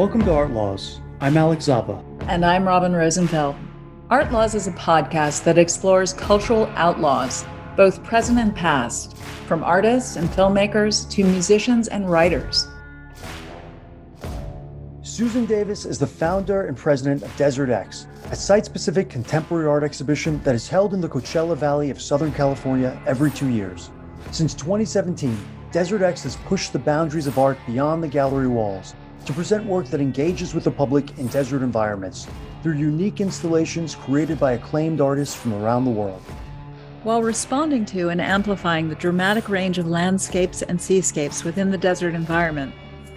Welcome to Art Laws. I'm Alex Zappa. And I'm Robin Rosenfeld. Art Laws is a podcast that explores cultural outlaws, both present and past, from artists and filmmakers to musicians and writers. Susan Davis is the founder and president of Desert X, a site specific contemporary art exhibition that is held in the Coachella Valley of Southern California every two years. Since 2017, Desert X has pushed the boundaries of art beyond the gallery walls to present work that engages with the public in desert environments through unique installations created by acclaimed artists from around the world. While responding to and amplifying the dramatic range of landscapes and seascapes within the desert environment,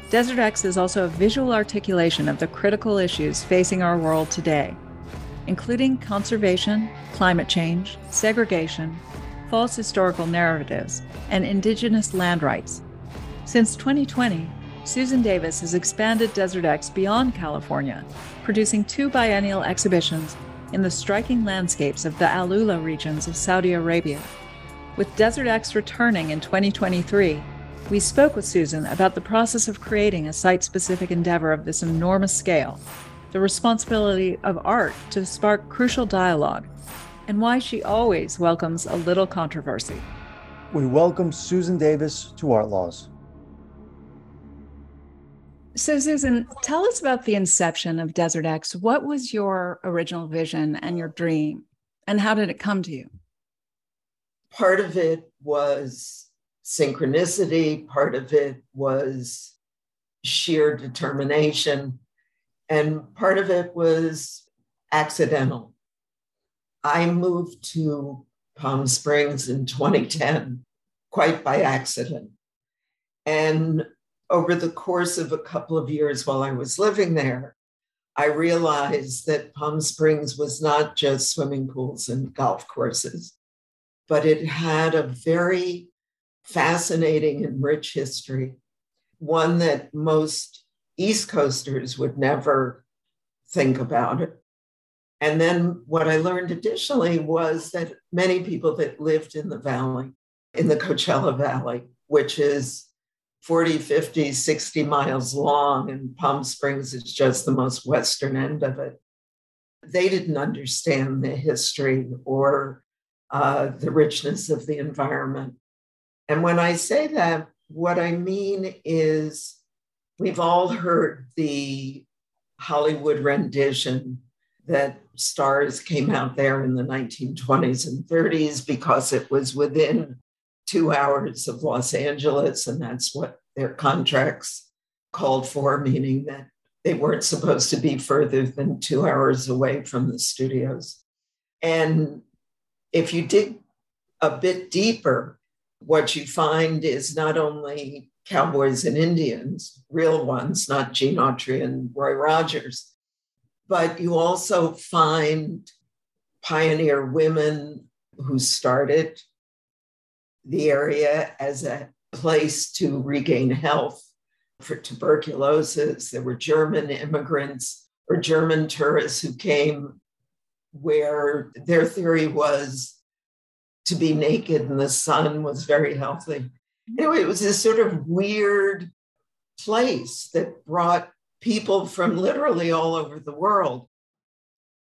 Desert X is also a visual articulation of the critical issues facing our world today, including conservation, climate change, segregation, false historical narratives, and indigenous land rights. Since 2020, Susan Davis has expanded Desert X beyond California, producing two biennial exhibitions in the striking landscapes of the AlUla regions of Saudi Arabia. With Desert X returning in 2023, we spoke with Susan about the process of creating a site specific endeavor of this enormous scale, the responsibility of art to spark crucial dialogue, and why she always welcomes a little controversy. We welcome Susan Davis to Art Laws. So, Susan, tell us about the inception of Desert X. What was your original vision and your dream, and how did it come to you? Part of it was synchronicity, part of it was sheer determination, and part of it was accidental. I moved to Palm Springs in 2010 quite by accident. And over the course of a couple of years while I was living there, I realized that Palm Springs was not just swimming pools and golf courses, but it had a very fascinating and rich history, one that most East Coasters would never think about it. And then what I learned additionally was that many people that lived in the valley, in the Coachella Valley, which is 40, 50, 60 miles long, and Palm Springs is just the most western end of it. They didn't understand the history or uh, the richness of the environment. And when I say that, what I mean is we've all heard the Hollywood rendition that stars came out there in the 1920s and 30s because it was within two hours of Los Angeles, and that's what their contracts called for, meaning that they weren't supposed to be further than two hours away from the studios. And if you dig a bit deeper, what you find is not only cowboys and Indians, real ones, not Gene Autry and Roy Rogers, but you also find pioneer women who started the area as a place to regain health for tuberculosis. There were German immigrants or German tourists who came where their theory was to be naked in the sun was very healthy. Anyway, it was this sort of weird place that brought people from literally all over the world.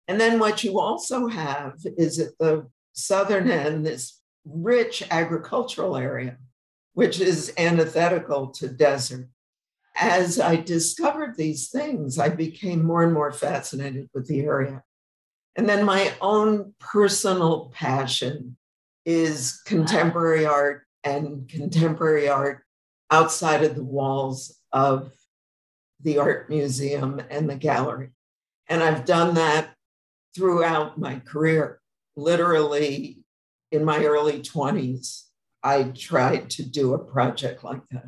And then what you also have is at the southern end, this rich agricultural area, which is antithetical to desert. As I discovered these things, I became more and more fascinated with the area. And then my own personal passion is contemporary art and contemporary art outside of the walls of the art museum and the gallery. And I've done that throughout my career, literally in my early 20s, I tried to do a project like that.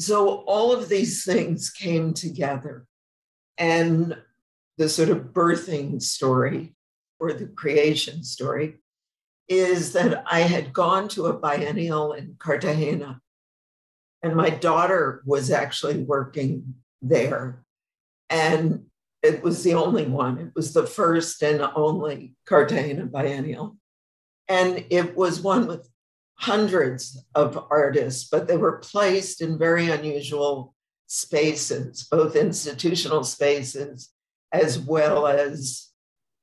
So all of these things came together. And the sort of birthing story or the creation story is that I had gone to a biennial in Cartagena, and my daughter was actually working there. And it was the only one, it was the first and only Cartagena biennial. And it was one with hundreds of artists, but they were placed in very unusual spaces, both institutional spaces as well as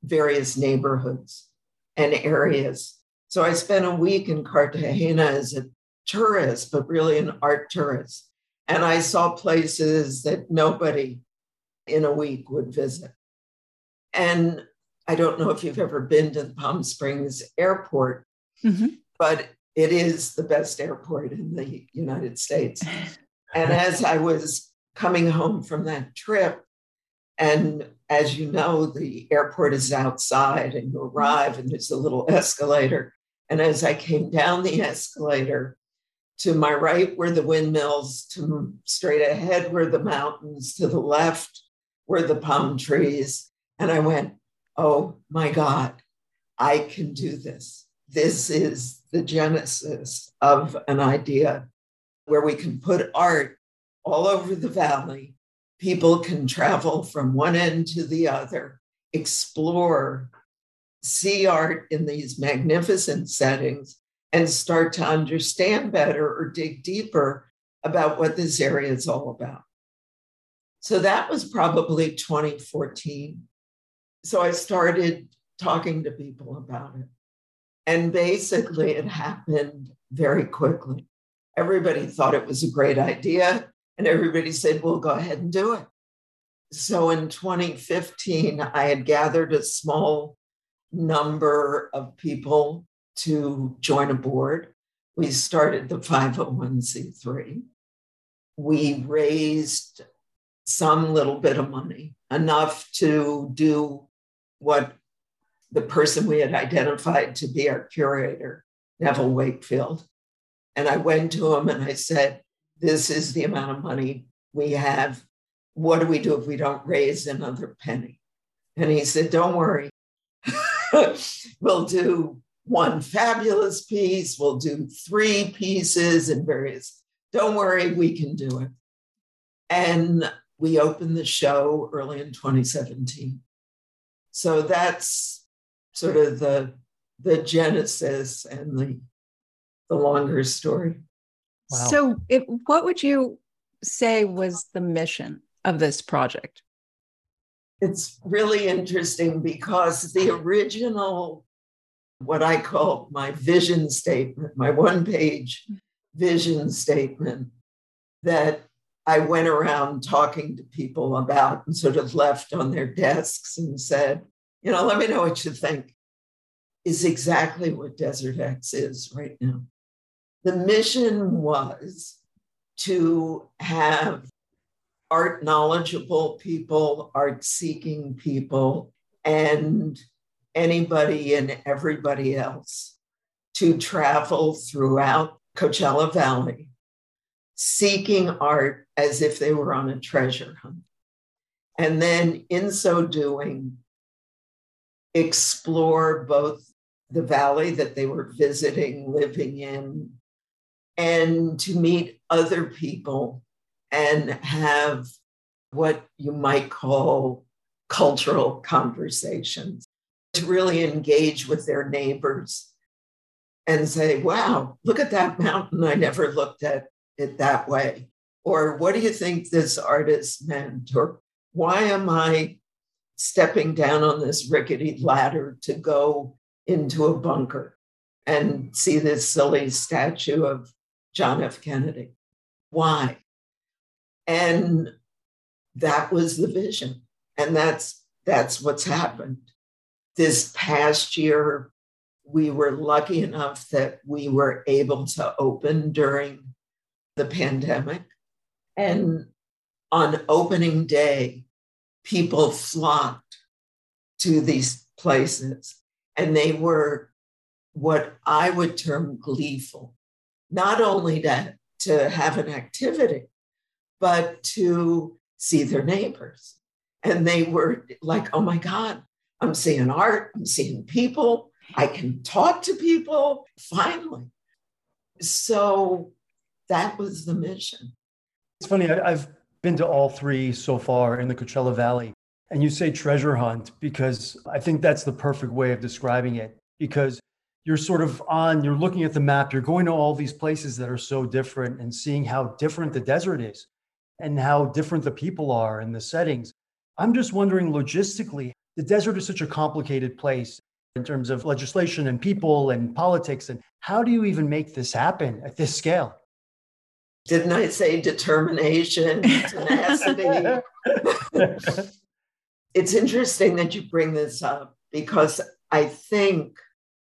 various neighborhoods and areas. So I spent a week in Cartagena as a tourist, but really an art tourist. And I saw places that nobody in a week would visit. And I don't know if you've ever been to the Palm Springs airport, mm-hmm. but it is the best airport in the United States. and as I was coming home from that trip, and as you know, the airport is outside, and you arrive, and there's a little escalator. And as I came down the escalator, to my right were the windmills, to straight ahead were the mountains, to the left were the palm trees. And I went, Oh my God, I can do this. This is the genesis of an idea where we can put art all over the valley. People can travel from one end to the other, explore, see art in these magnificent settings, and start to understand better or dig deeper about what this area is all about. So that was probably 2014. So I started talking to people about it. And basically, it happened very quickly. Everybody thought it was a great idea, and everybody said, Well, go ahead and do it. So in 2015, I had gathered a small number of people to join a board. We started the 501c3. We raised some little bit of money, enough to do what the person we had identified to be our curator, Neville Wakefield. And I went to him and I said, This is the amount of money we have. What do we do if we don't raise another penny? And he said, Don't worry. we'll do one fabulous piece, we'll do three pieces and various. Don't worry, we can do it. And we opened the show early in 2017. So that's sort of the the genesis and the the longer story. Wow. So, it, what would you say was the mission of this project? It's really interesting because the original, what I call my vision statement, my one page mm. vision statement that I went around talking to people about and sort of left on their desks and said, you know, let me know what you think, is exactly what Desert X is right now. The mission was to have art knowledgeable people, art seeking people, and anybody and everybody else to travel throughout Coachella Valley seeking art as if they were on a treasure hunt. And then, in so doing, explore both the valley that they were visiting, living in, and to meet other people and have what you might call cultural conversations, to really engage with their neighbors and say, wow, look at that mountain I never looked at it that way? Or what do you think this artist meant? Or why am I stepping down on this rickety ladder to go into a bunker and see this silly statue of John F. Kennedy? Why? And that was the vision. And that's that's what's happened. This past year, we were lucky enough that we were able to open during the pandemic. And mm-hmm. on opening day, people flocked to these places, and they were what I would term gleeful, not only to, to have an activity, but to see their neighbors. And they were like, oh my God, I'm seeing art, I'm seeing people, I can talk to people finally. So that was the mission. It's funny, I, have been to all three so far in the Coachella Valley. And you say treasure hunt because I think that's the perfect way of describing it because you're sort of on, you're looking at the map, you're going to all these places that are so different and seeing how different the desert is. and how different the people are and the settings. I'm just wondering logistically, the desert is such a complicated place in terms of legislation and people and politics. And how do you even make this happen at this scale? Didn't I say determination, tenacity? it's interesting that you bring this up because I think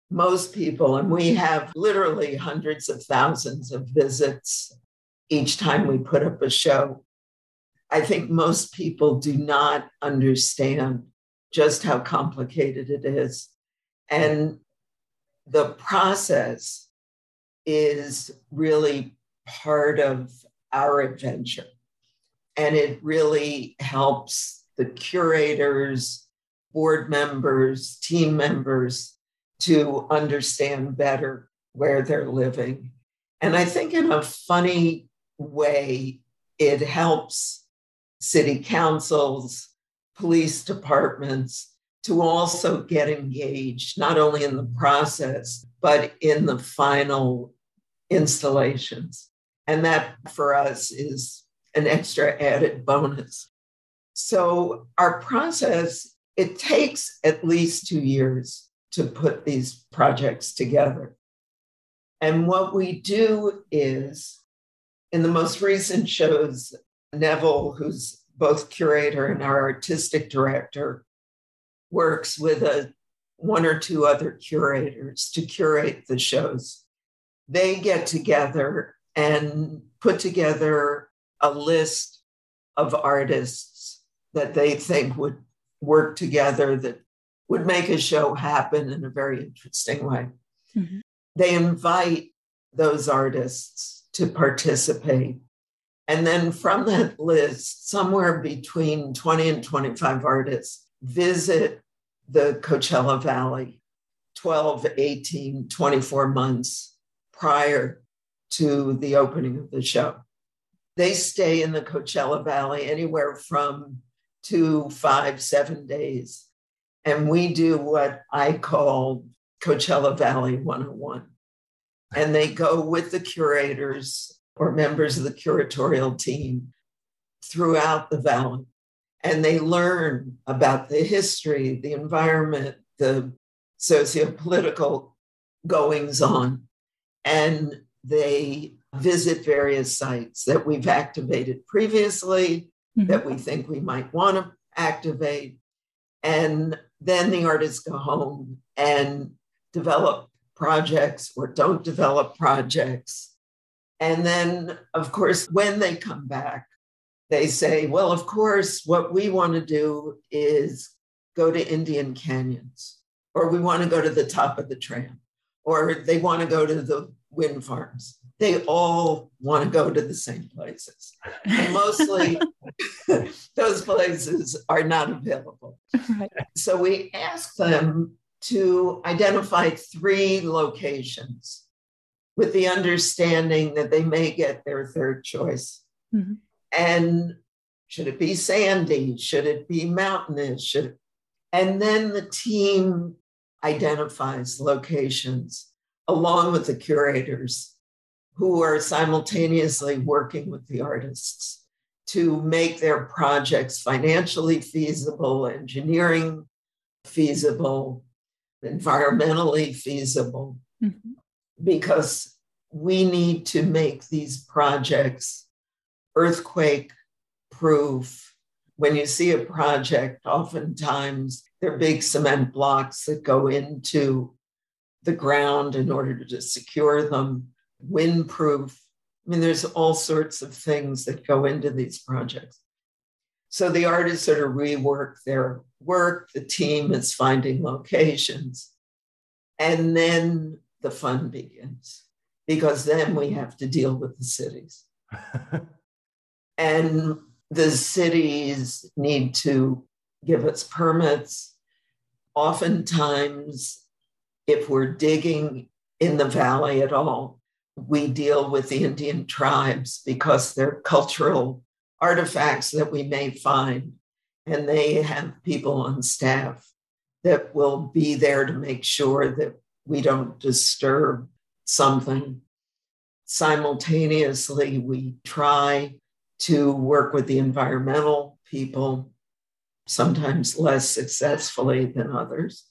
most people, and we have literally hundreds of thousands of visits each time we put up a show. I think most people do not understand just how complicated it is. And the process is really part of our adventure. And it really helps the curators, board members, team members to understand better where they're living. And I think in a funny way, it helps city councils, police departments to also get engaged, not only in the process, but in the final installations. And that for us is an extra added bonus. So our process, it takes at least two years to put these projects together. And what we do is in the most recent shows, Neville, who's both curator and our artistic director, works with a one or two other curators to curate the shows. They get together and put together a list of artists that they think would work together that would make a show happen in a very interesting way. Mm-hmm. They invite those artists to participate. And then from that list, somewhere between 20 and 25 artists visit the Coachella Valley 12, 18, 24 months prior to the opening of the show. They stay in the Coachella Valley anywhere from two, five, seven days. And we do what I call Coachella Valley 101. And they go with the curators or members of the curatorial team throughout the valley. And they learn about the history, the environment, the socio-political goings on. And they visit various sites that we've activated previously, mm-hmm. that we think we might want to activate. And then the artists go home and develop projects or don't develop projects. And then, of course, when they come back, they say, well, of course, what we want to do is go to Indian canyons, or we want to go to the top of the tram, or they want to go to the wind farms. They all want to go to the same places. And mostly those places are not available. Right. So we ask them to identify three locations with the understanding that they may get their third choice. Mm-hmm. And should it be sandy? Should it be mountainous? Should it... And then the team identifies locations along with the curators who are simultaneously working with the artists to make their projects financially feasible, engineering feasible, environmentally feasible, mm-hmm. because we need to make these projects earthquake proof. When you see a project, oftentimes they're big cement blocks that go into the ground in order to secure them, windproof. I mean, there's all sorts of things that go into these projects. So the artists are to rework their work, the team is finding locations, and then the fun begins because then we have to deal with the cities. and the cities need to give us permits. Oftentimes, if we're digging in the valley at all, we deal with the Indian tribes because they're cultural artifacts that we may find. And they have people on staff that will be there to make sure that we don't disturb something. Simultaneously, we try to work with the environmental people, sometimes less successfully than others.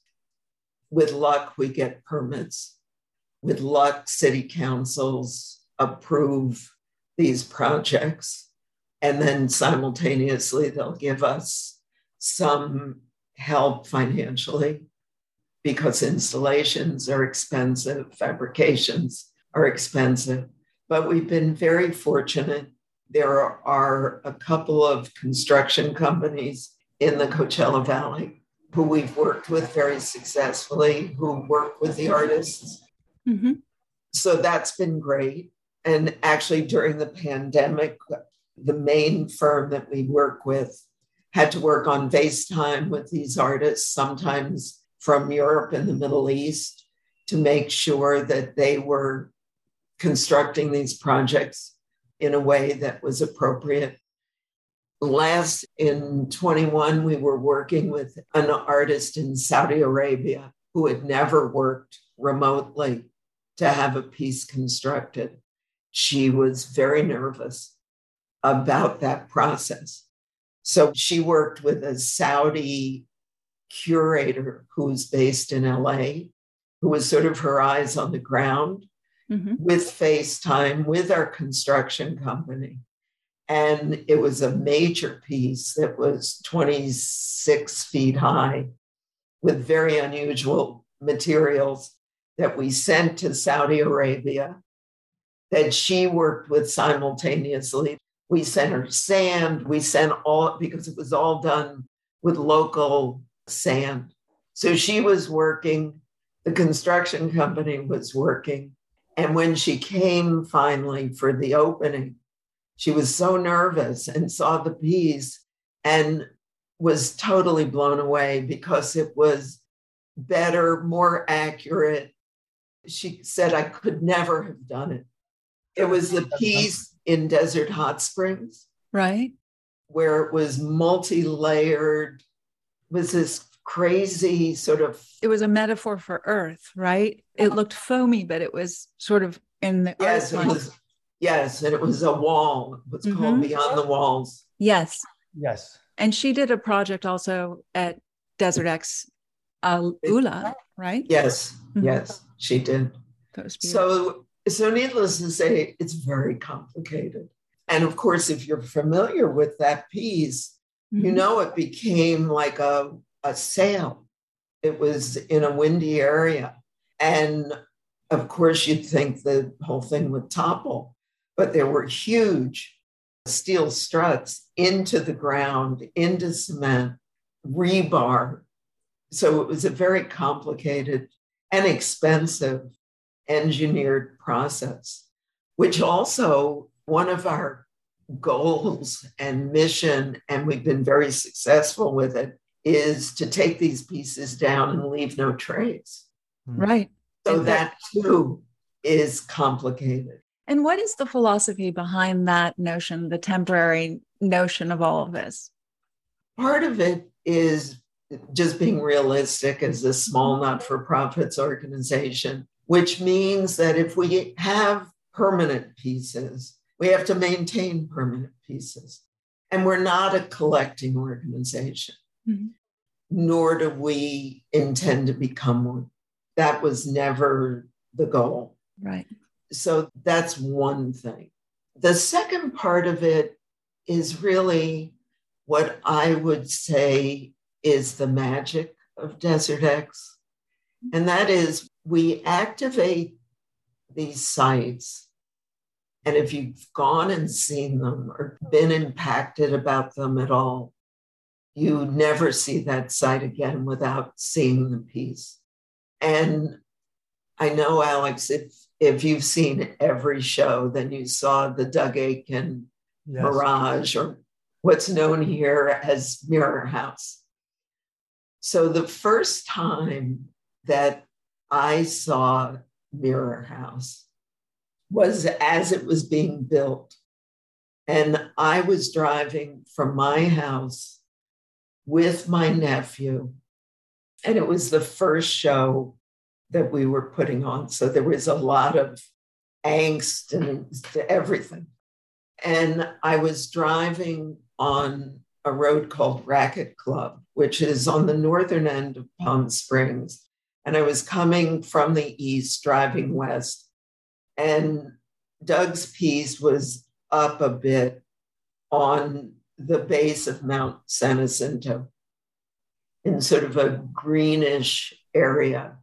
With luck, we get permits. With luck, city councils approve these projects. And then simultaneously, they'll give us some help financially because installations are expensive, fabrications are expensive. But we've been very fortunate. There are a couple of construction companies in the Coachella Valley who we've worked with very successfully, who work with the artists. Mm-hmm. So that's been great. And actually, during the pandemic, the main firm that we work with had to work on FaceTime with these artists, sometimes from Europe and the Middle East, to make sure that they were constructing these projects in a way that was appropriate. Last in 21, we were working with an artist in Saudi Arabia who had never worked remotely to have a piece constructed. She was very nervous about that process. So she worked with a Saudi curator who was based in LA, who was sort of her eyes on the ground mm-hmm. with FaceTime with our construction company. And it was a major piece that was 26 feet high with very unusual materials that we sent to Saudi Arabia that she worked with simultaneously we sent her sand. We sent all, because it was all done with local sand. So she was working, the construction company was working. And when she came finally for the opening, she was so nervous and saw the piece and was totally blown away because it was better, more accurate. She said, I could never have done it. It was the piece in Desert Hot Springs. Right. Where it was multi layered, was this crazy sort of. It was a metaphor for Earth, right? It looked foamy, but it was sort of in the. Yes, it was. Yes, and it was a wall. It was mm-hmm. called Beyond the Walls. Yes. Yes. And she did a project also at Desert X uh, Ula, right? Yes, mm-hmm. yes, she did. So so, needless to say, it's very complicated. And of course, if you're familiar with that piece, mm-hmm. you know it became like a, a sail. It was in a windy area. And of course, you'd think the whole thing would topple, but there were huge steel struts into the ground, into cement, rebar. So it was a very complicated and expensive engineered process, which also one of our goals and mission, and we've been very successful with it, is to take these pieces down and leave no trace. Hmm. Right. So that too is complicated. And what is the philosophy behind that notion, the temporary notion of all of this? Part of it is just being realistic as a small not for profits organization which means that if we have permanent pieces, we have to maintain permanent pieces. And we're not a collecting organization, mm-hmm. nor do we intend to become one. That was never the goal. Right. So that's one thing. The second part of it is really what I would say is the magic of Desert X. And that is we activate these sites. And if you've gone and seen them or been impacted about them at all, you never see that site again without seeing the piece. And I know, Alex, if if you've seen every show, then you saw the Doug Aitken yes. Mirage or what's known here as Mirror House. So the first time that I saw Mirror House was as it was being built. And I was driving from my house with my nephew. And it was the first show that we were putting on. So there was a lot of angst and everything. And I was driving on a road called Racquet Club, which is on the northern end of Palm Springs. And I was coming from the east, driving west. And Doug's piece was up a bit on the base of Mount San Jacinto in sort of a greenish area.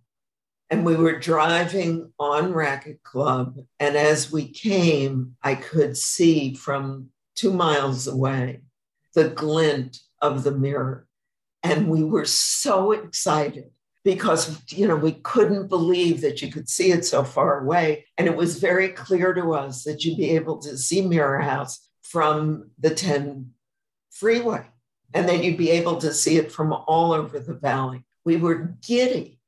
And we were driving on Racquet Club. And as we came, I could see from two miles away the glint of the mirror. And we were so excited because you know we couldn't believe that you could see it so far away and it was very clear to us that you'd be able to see mirror house from the 10 freeway and then you'd be able to see it from all over the valley we were giddy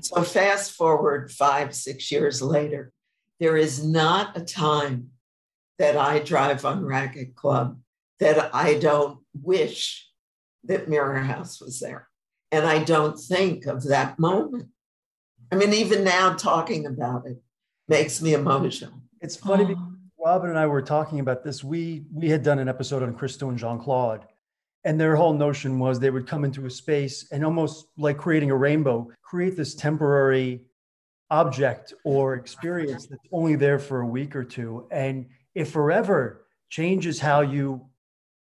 so fast forward five six years later there is not a time that i drive on racquet club that I don't wish that Mirror House was there. And I don't think of that moment. I mean, even now talking about it makes me emotional. It's funny oh. because Robin and I were talking about this. We we had done an episode on Christo and Jeanne-Claude, and their whole notion was they would come into a space and almost like creating a rainbow, create this temporary object or experience that's only there for a week or two. And it forever changes how you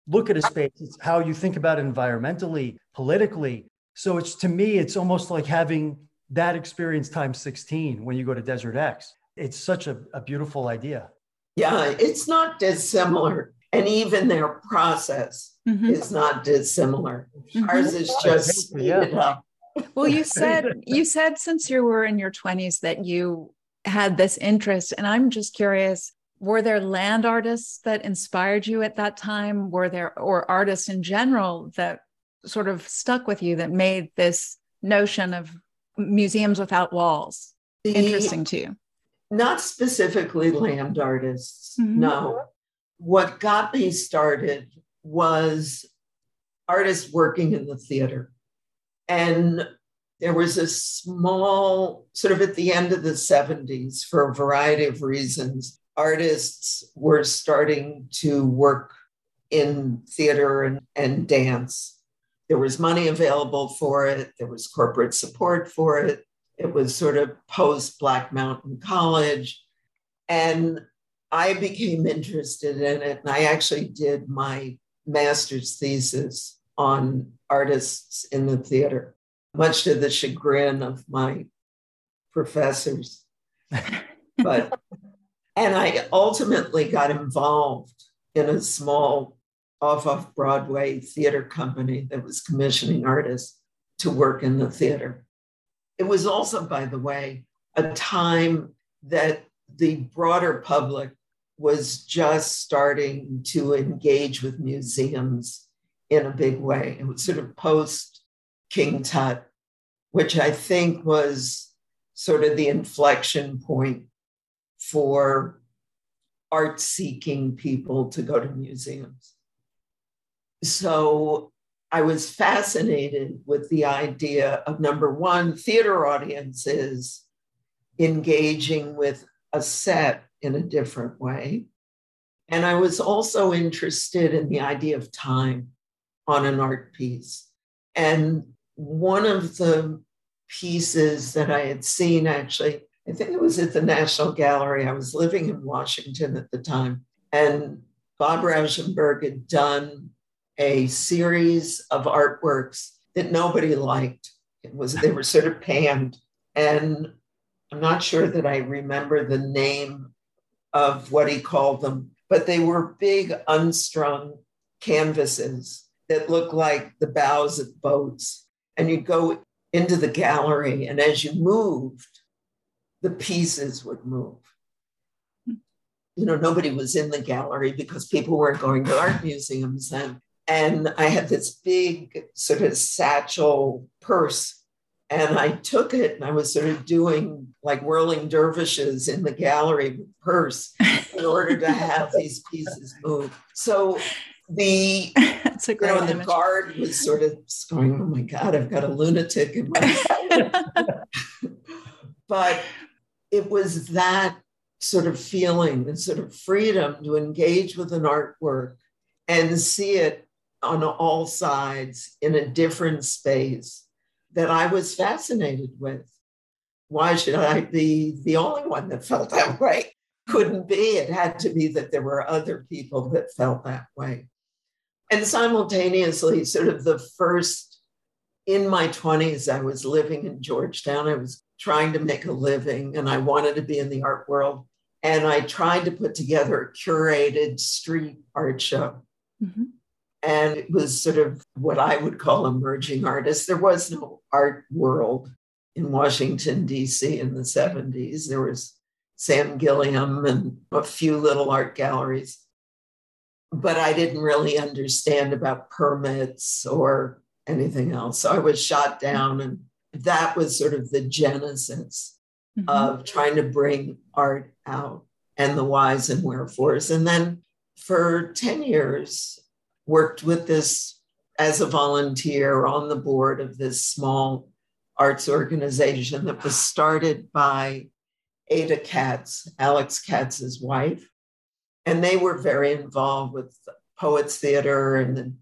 look at a space, it's how you think about it environmentally, politically. So it's to me, it's almost like having that experience times 16 when you go to Desert X. It's such a, a beautiful idea. Yeah, it's not dissimilar. And even their process mm-hmm. is not dissimilar. Mm-hmm. Ours is just speeded yeah. up. Well, you said you said since you were in your 20s that you had this interest. And I'm just curious, were there land artists that inspired you at that time were there or artists in general that sort of stuck with you that made this notion of museums without walls the, interesting to you not specifically land artists mm-hmm. no what got me started was artists working in the theater and there was a small sort of at the end of the 70s for a variety of reasons artists were starting to work in theater and, and dance. There was money available for it, there was corporate support for it. It was sort of post Black Mountain College. And I became interested in it. And I actually did my master's thesis on artists in the theater, much to the chagrin of my professors. but and I ultimately got involved in a small off off Broadway theater company that was commissioning artists to work in the theater. It was also, by the way, a time that the broader public was just starting to engage with museums in a big way. It was sort of post King Tut, which I think was sort of the inflection point for art seeking people to go to museums. So I was fascinated with the idea of number one, theater audiences engaging with a set in a different way. And I was also interested in the idea of time on an art piece. And one of the pieces that I had seen actually I think it was at the National Gallery. I was living in Washington at the time, and Bob Rauschenberg had done a series of artworks that nobody liked. It was they were sort of panned, and I'm not sure that I remember the name of what he called them, but they were big unstrung canvases that looked like the bows of boats. And you go into the gallery, and as you moved, the pieces would move. You know, nobody was in the gallery because people weren't going to art museums then. And I had this big sort of satchel purse. And I took it and I was sort of doing like whirling dervishes in the gallery with purse in order to have these pieces move. So the That's a great you know, the guard was sort of going, Oh my God, I've got a lunatic in my but it was that sort of feeling, the sort of freedom to engage with an artwork and see it on all sides in a different space that I was fascinated with. Why should I be the only one that felt that way? Couldn't be. It had to be that there were other people that felt that way. And simultaneously, sort of the first in my 20s, I was living in Georgetown. I was trying to make a living and I wanted to be in the art world. And I tried to put together a curated street art show. Mm-hmm. And it was sort of what I would call emerging artists. There was no art world in Washington, D.C. in the 70s. There was Sam Gilliam and a few little art galleries. But I didn't really understand about permits or anything else. So I was shot down, and that was sort of the genesis mm-hmm. of trying to bring art out and the whys and wherefores. And then for 10 years, worked with this as a volunteer on the board of this small arts organization that was started by Ada Katz, Alex Katz's wife. And they were very involved with Poets Theater and the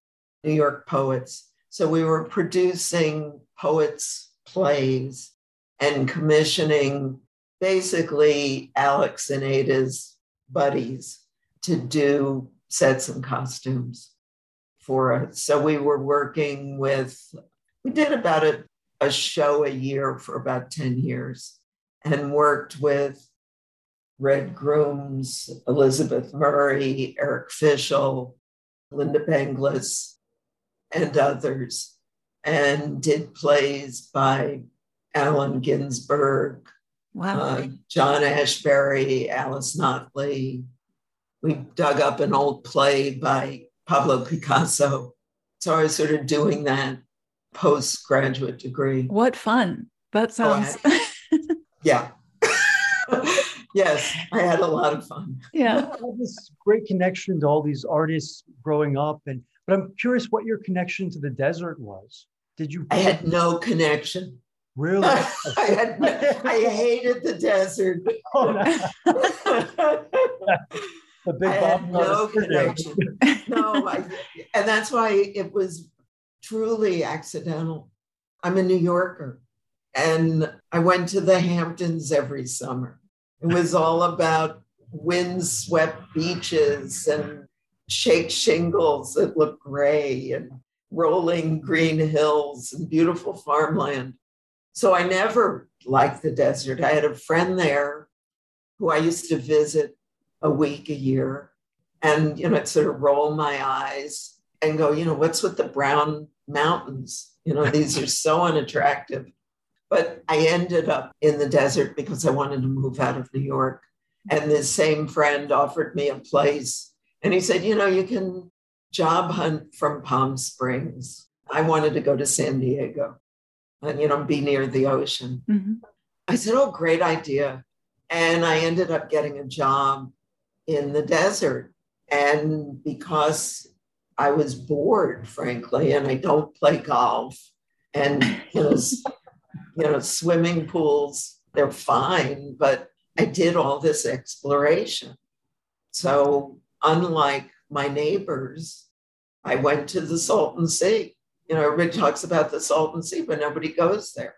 New York Poets. So we were producing poets' plays and commissioning basically Alex and Ada's buddies to do sets and costumes for us. So we were working with, we did about a, a show a year for about 10 years and worked with Red Grooms, Elizabeth Murray, Eric Fischl, Lynda Benglis, and others, and did plays by Allen Ginsberg, wow. uh, John Ashbery, Alice Notley. We dug up an old play by Pablo Picasso. So I was sort of doing that postgraduate degree. What fun. That oh, sounds. Oh, I, yeah. yes, I had a lot of fun. Yeah. this great connection to all these artists growing up and but I'm curious what your connection to the desert was. Did you? I had no connection. Really? I had. I hated the desert. Oh, no. The big I had no connection. no, I, and that's why it was truly accidental. I'm a New Yorker, and I went to the Hamptons every summer. It was all about windswept beaches and shake shingles that look gray and rolling green hills and beautiful farmland. So I never liked the desert. I had a friend there who I used to visit a week a year and, you know, I'd sort of roll my eyes and go, you know, what's with the brown mountains? You know, these are so unattractive. But I ended up in the desert because I wanted to move out of New York. And this same friend offered me a place and he said, You know, you can job hunt from Palm Springs. I wanted to go to San Diego and, you know, be near the ocean. Mm-hmm. I said, Oh, great idea. And I ended up getting a job in the desert. And because I was bored, frankly, and I don't play golf, and you know, you know, swimming pools, they're fine, but I did all this exploration. So unlike my neighbors, I went to the Salton Sea. You know, everybody talks about the Salton Sea, but nobody goes there.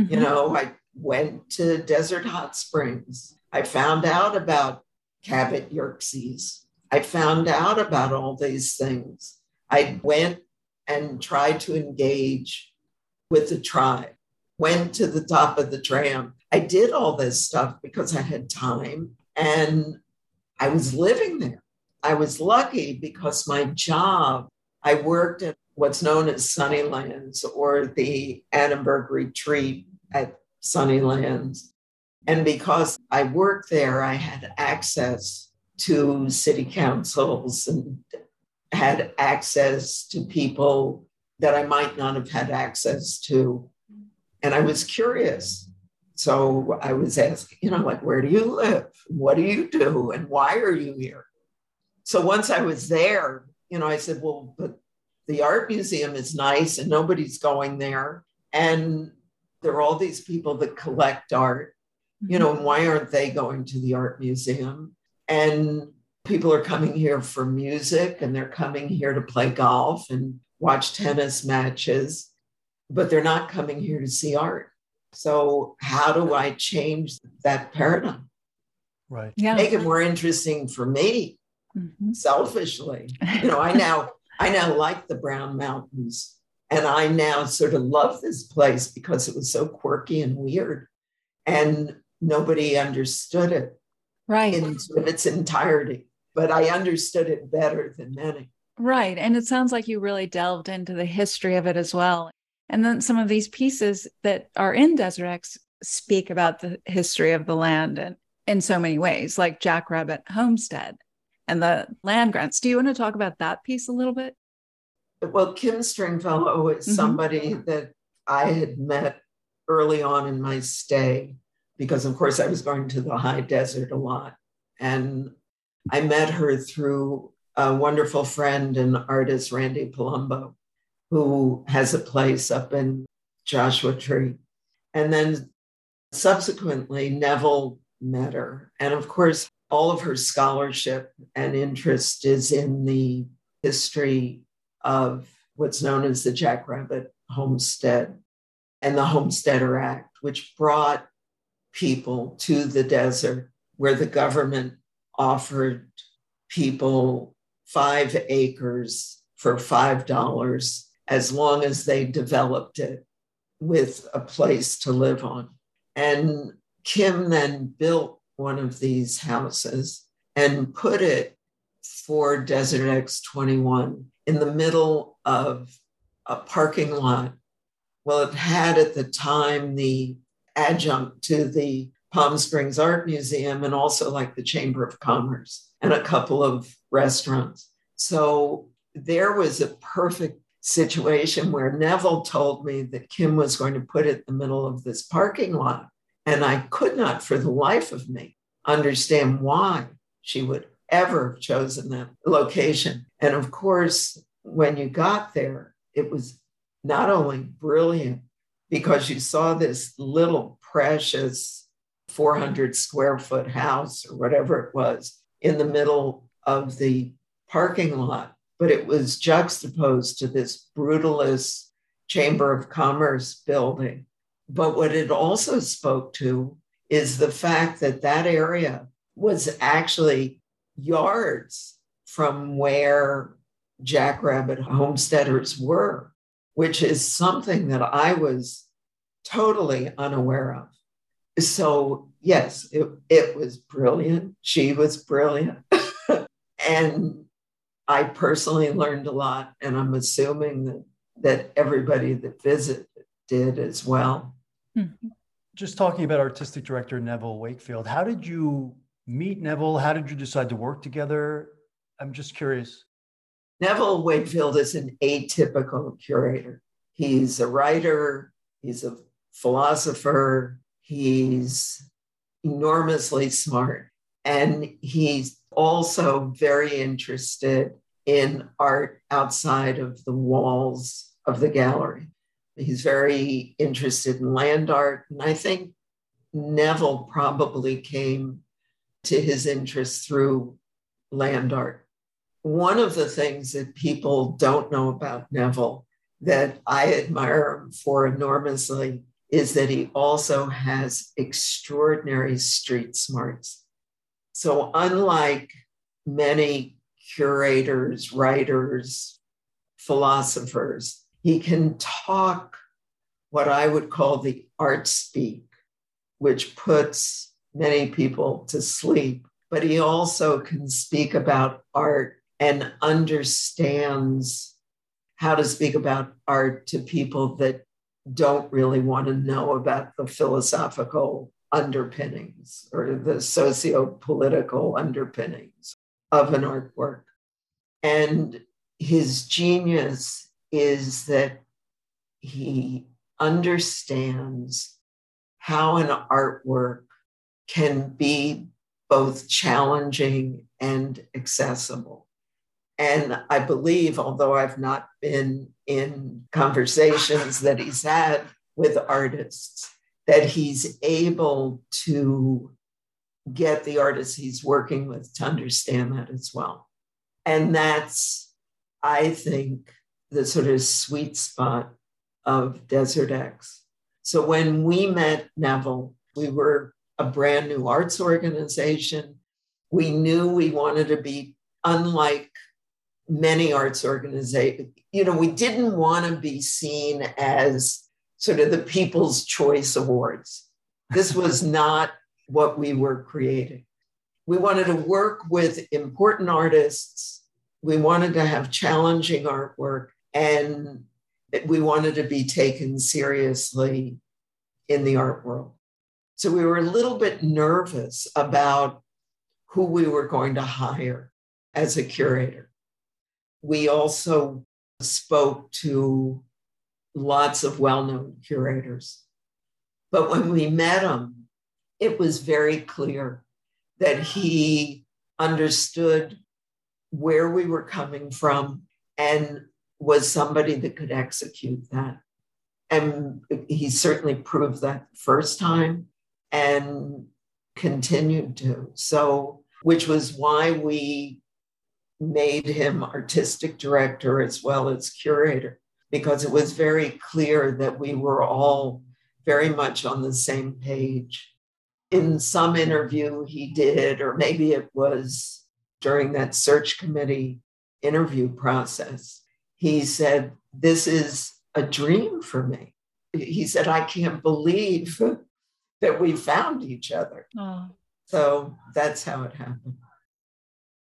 Mm-hmm. You know, I went to Desert Hot Springs. I found out about Cabot Yerxa. I found out about all these things. I went and tried to engage with the tribe, went to the top of the tram. I did all this stuff because I had time and I was living there. I was lucky because my job, I worked at what's known as Sunnylands or the Annenberg Retreat at Sunnylands. And because I worked there, I had access to city councils and had access to people that I might not have had access to. And I was curious. So I was asking, you know, like, where do you live? What do you do? And why are you here? So once I was there, you know, I said, well, but the art museum is nice and nobody's going there. And there are all these people that collect art. You know, and why aren't they going to the art museum? And people are coming here for music and they're coming here to play golf and watch tennis matches, but they're not coming here to see art. So, how do I change that paradigm? Right. Yeah. Make it more interesting for me, Mhm. selfishly. You know, I now I now like the Brown Mountains and I now sort of love this place because it was so quirky and weird. And nobody understood it Right. in sort of its entirety, but I understood it better than many. Right. And it sounds like you really delved into the history of it as well. And then some of these pieces that are in Desert X speak about the history of the land and in so many ways, like Jackrabbit Homestead and the land grants. Do you want to talk about that piece a little bit? Well, Kim Stringfellow is Mhm. somebody that I had met early on in my stay because, of course, I was going to the high desert a lot. And I met her through a wonderful friend and artist, Randy Polumbo, who has a place up in Joshua Tree. And then subsequently, Neville met her. And of course, all of her scholarship and interest is in the history of what's known as the Jackrabbit Homestead and the Homesteader Act, which brought people to the desert where the government offered people five acres for $5 as long as they developed it with a place to live on. And Kim then built one of these houses and put it for Desert X 21 in the middle of a parking lot. Well, it had at the time the adjunct to the Palm Springs Art Museum and also like the Chamber of Commerce and a couple of restaurants. So there was a perfect situation where Neville told me that Kim was going to put it in the middle of this parking lot. And I could not, for the life of me, understand why she would ever have chosen that location. And of course, when you got there, it was not only brilliant because you saw this little precious 400 square foot house or whatever it was in the middle of the parking lot, but it was juxtaposed to this brutalist Chamber of Commerce building. But what it also spoke to is the fact that that area was actually yards from where jackrabbit homesteaders were, which is something that I was totally unaware of. So, yes, it, it was brilliant. She was brilliant. and I personally learned a lot, and I'm assuming that, that everybody that visited did as well. Hmm. Just talking about artistic director Neville Wakefield, how did you meet Neville? How did you decide to work together? I'm just curious. Neville Wakefield is an atypical curator. He's a writer, he's a philosopher, he's enormously smart, and he's also very interested in art outside of the walls of the gallery. He's very interested in land art. And I think Neville probably came to his interest through land art. One of the things that people don't know about Neville that I admire him for enormously is that he also has extraordinary street smarts. So, unlike many curators, writers, philosophers, he can talk what I would call the art speak, which puts many people to sleep. But he also can speak about art and understands how to speak about art to people that don't really want to know about the philosophical underpinnings or the socio political underpinnings of an artwork. And his genius is that he understands how an artwork can be both challenging and accessible. And I believe, although I've not been in conversations that he's had with artists, that he's able to get the artists he's working with to understand that as well. And that's, I think, the sort of sweet spot of Desert X. So when we met Neville, we were a brand new arts organization. We knew we wanted to be unlike many arts organizations. You know, we didn't want to be seen as sort of the People's Choice Awards. This was not what we were creating. We wanted to work with important artists. We wanted to have challenging artwork and we wanted to be taken seriously in the art world. So we were a little bit nervous about who we were going to hire as a curator. We also spoke to lots of well known curators. But when we met him, it was very clear that he understood where we were coming from and was somebody that could execute that. And he certainly proved that the first time and continued to. So, which was why we made him artistic director as well as curator, because it was very clear that we were all very much on the same page. In some interview he did, or maybe it was during that search committee interview process, he said, This is a dream for me. He said, I can't believe that we found each other. Oh. So that's how it happened.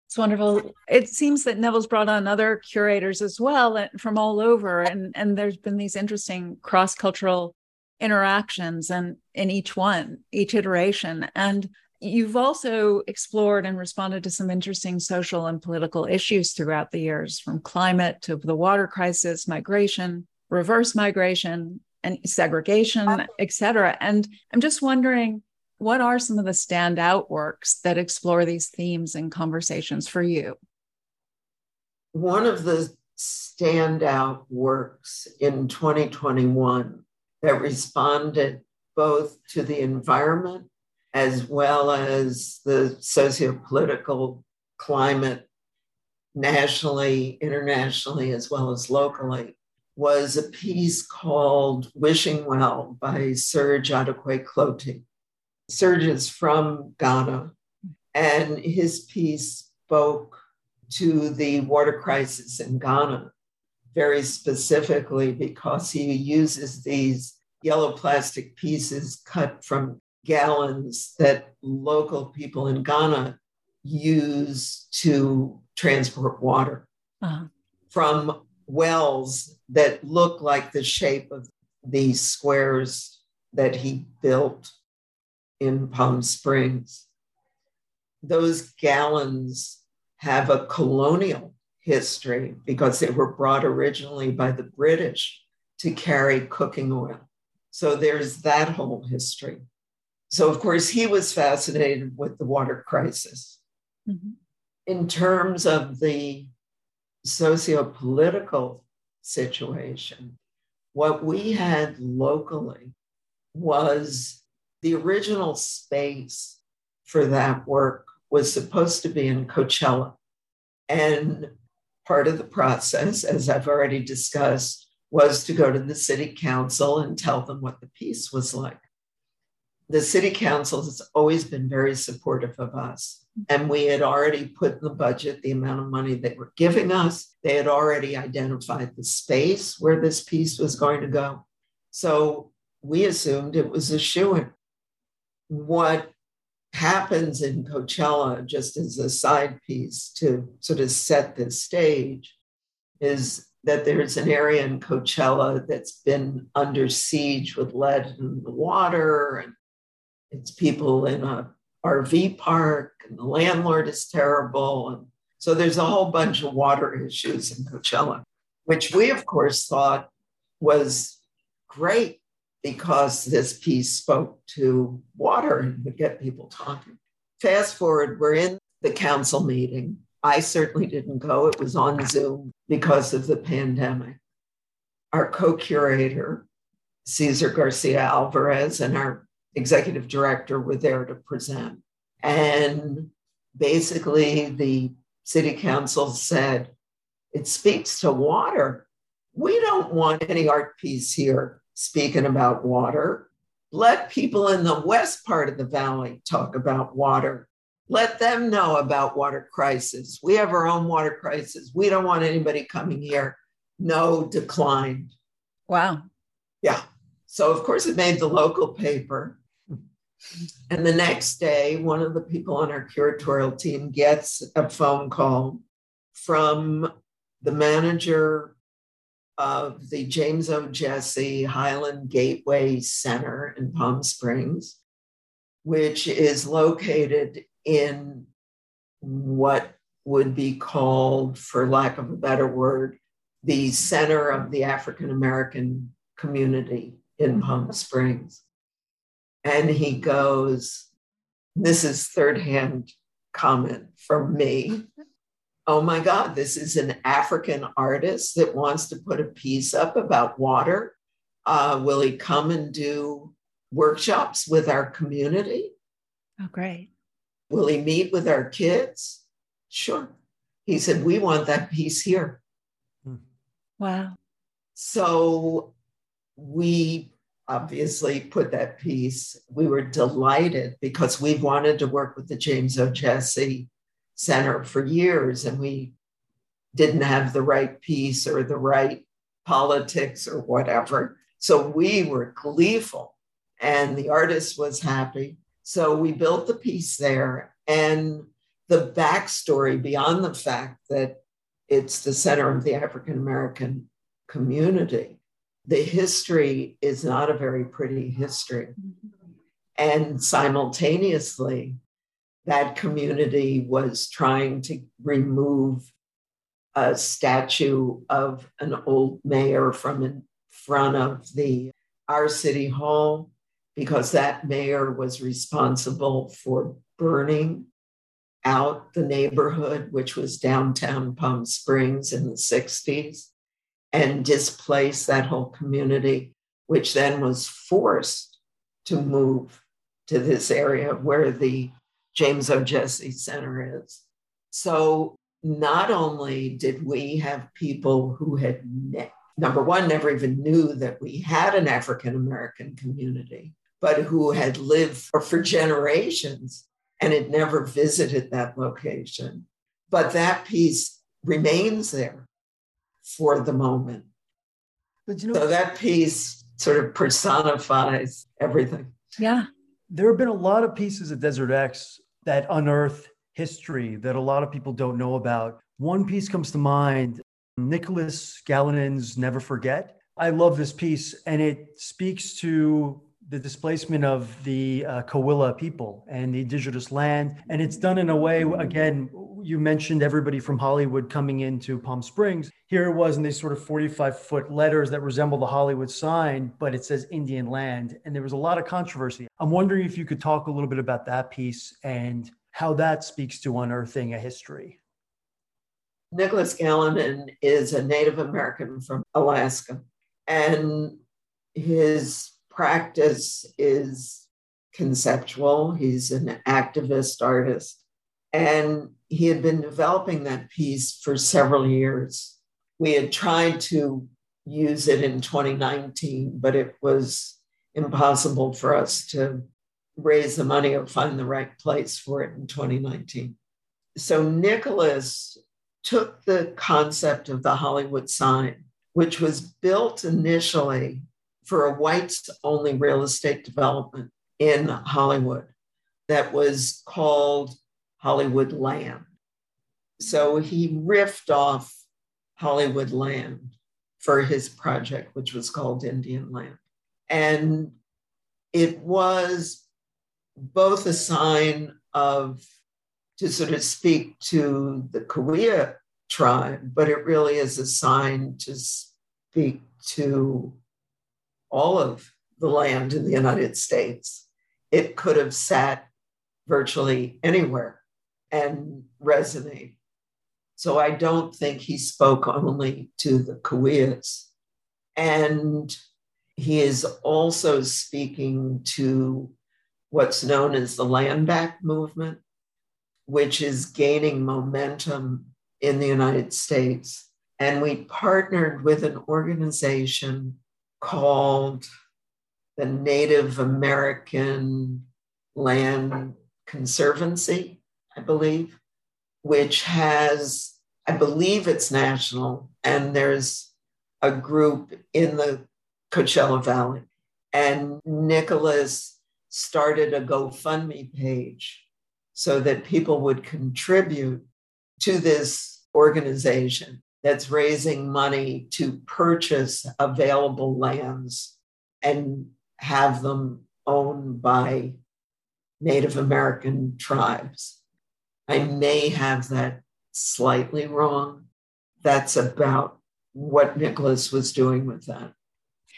It's wonderful. It seems that Neville's brought on other curators as well from all over, and and there's been these interesting cross cultural interactions, and in each one, each iteration, and You've also explored and responded to some interesting social and political issues throughout the years, from climate to the water crisis, migration, reverse migration, and segregation, et cetera. And I'm just wondering, what are some of the standout works that explore these themes and conversations for you? One of the standout works in 2021 that responded both to the environment as well as the socio-political climate nationally, internationally, as well as locally, was a piece called Wishing Well by Serge Attukwei Clottey. Serge is from Ghana, and his piece spoke to the water crisis in Ghana very specifically because he uses these yellow plastic pieces cut from gallons that local people in Ghana use to transport water uh-huh. from wells that look like the shape of these squares that he built in Palm Springs. Those gallons have a colonial history because they were brought originally by the British to carry cooking oil. So there's that whole history. So, of course, he was fascinated with the water crisis. Mm-hmm. In terms of the socio political situation, what we had locally was the original space for that work was supposed to be in Coachella. And part of the process, as I've already discussed, was to go to the city council and tell them what the piece was like the city council has always been very supportive of us. And we had already put in the budget the amount of money they were giving us. They had already identified the space where this piece was going to go. So we assumed it was a shoe in. What happens in Coachella, just as a side piece to sort of set this stage, is that there's an area in Coachella that's been under siege with lead in the water and it's people in a RV park, and the landlord is terrible. And so there's a whole bunch of water issues in Coachella, which we, of course, thought was great because this piece spoke to water and would get people talking. Fast forward, we're in the council meeting. I certainly didn't go, it was on Zoom because of the pandemic. Our co curator Cesar Garcia Alvarez and our executive director were there to present. And basically, the city council said, it speaks to water. We don't want any art piece here speaking about water. Let people in the west part of the valley talk about water. Let them know about water crisis. We have our own water crisis. We don't want anybody coming here. No, decline. Wow. Yeah. So, of course, it made the local paper. And the next day, one of the people on our curatorial team gets a phone call from the manager of the James O. Jessie Highland Gateway Center in Palm Springs, which is located in what would be called, for lack of a better word, the center of the African American community in Palm Springs. And he goes, This is third hand comment from me oh my God, this is an African artist that wants to put a piece up about water. Uh, will he come and do workshops with our community? Oh, great. Will he meet with our kids? Sure. He said, We want that piece here. Hmm. Wow. So we obviously put that piece. We were delighted because we wanted to work with the James O. Center for years and we didn't have the right piece or the right politics or whatever. So we were gleeful and the artist was happy. So we built the piece there. And the backstory beyond the fact that it's the center of the African American community, the history is not a very pretty history. Mm-hmm. And simultaneously, that community was trying to remove a statue of an old mayor from in front of the our city hall because that mayor was responsible for burning out the neighborhood which was downtown Palm Springs in the 60s and displaced that whole community which then was forced to move to this area where the James O. Jessie Center is. So not only did we have people who had, ne- number one, never even knew that we had an African American community, but who had lived for, for generations and had never visited that location. But that piece remains there for the moment. But you know, so that piece sort of personifies everything. Yeah. There have been a lot of pieces of Desert X that unearth history that a lot of people don't know about. One piece comes to mind Nicholas Galanin's Never Forget. I love this piece, and it speaks to the displacement of the uh, Cahuilla people and the indigenous land. And it's done in a way, again, you mentioned everybody from Hollywood coming into Palm Springs. Here it was in these sort of 45 foot letters that resemble the Hollywood sign, but it says Indian land. And there was a lot of controversy. I'm wondering if you could talk a little bit about that piece and how that speaks to unearthing a history. Nicholas Galanin is a Native American from Alaska, and his practice is conceptual. He's an activist artist. And he had been developing that piece for several years. We had tried to use it in 2019, but it was impossible for us to raise the money or find the right place for it in 2019. So Nicholas took the concept of the Hollywood sign, which was built initially for a whites only real estate development in Hollywood that was called Hollywood Land. So he riffed off Hollywood Land for his project, which was called Indian Land. And it was both a sign of, to sort of speak to the Cahuilla tribe, but it really is a sign to speak to all of the land in the United States. It could have sat virtually anywhere and resonate. So I don't think he spoke only to the Cahuillas. And he is also speaking to what's known as the land back movement, which is gaining momentum in the United States. And we partnered with an organization called the Native American Land Conservancy, I believe, which has, I believe it's national, and there's a group in the Coachella Valley. And Nicholas started a GoFundMe page so that people would contribute to this organization that's raising money to purchase available lands and have them owned by Native American tribes. I may have that slightly wrong. That's about what Nicholas was doing with that.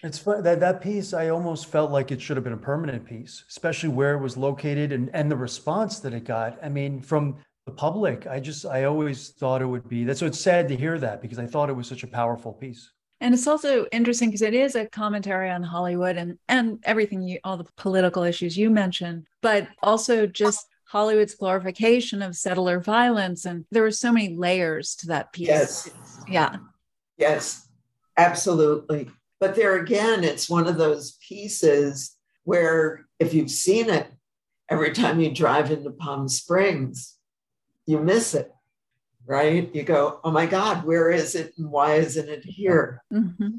It's fun that that piece. I almost felt like it should have been a permanent piece, especially where it was located and and the response that it got. I mean, from the public, I just I always thought it would be. That's so it's sad to hear that because I thought it was such a powerful piece. And it's also interesting because it is a commentary on Hollywood and and everything you all the political issues you mentioned, but also just Hollywood's glorification of settler violence. And there were so many layers to that piece. Yes. Yeah. Yes, absolutely. But there again, it's one of those pieces where if you've seen it, every time you drive into Palm Springs, you miss it right? You go, oh my God, where is it and why isn't it here? Mm-hmm.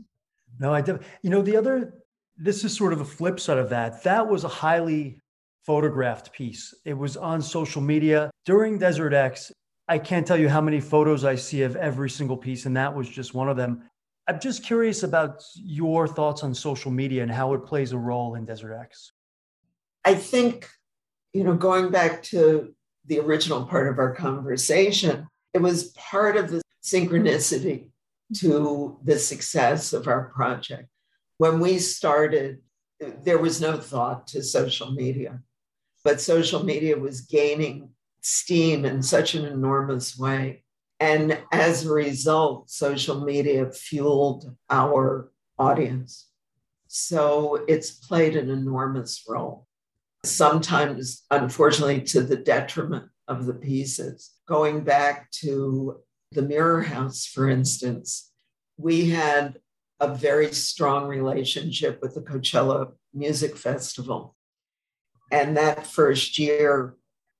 No, I don't. You know, the other, this is sort of a flip side of that. That was a highly photographed piece. It was on social media during Desert X. I can't tell you how many photos I see of every single piece, and that was just one of them. I'm just curious about your thoughts on social media and how it plays a role in Desert X. I think, you know, going back to the original part of our conversation, it was part of the synchronicity to the success of our project. When we started, there was no thought to social media, but social media was gaining steam in such an enormous way. And as a result, social media fueled our audience. So it's played an enormous role, sometimes, unfortunately, to the detriment of the pieces. Going back to the Mirror House, for instance, we had a very strong relationship with the Coachella Music Festival. And that first year,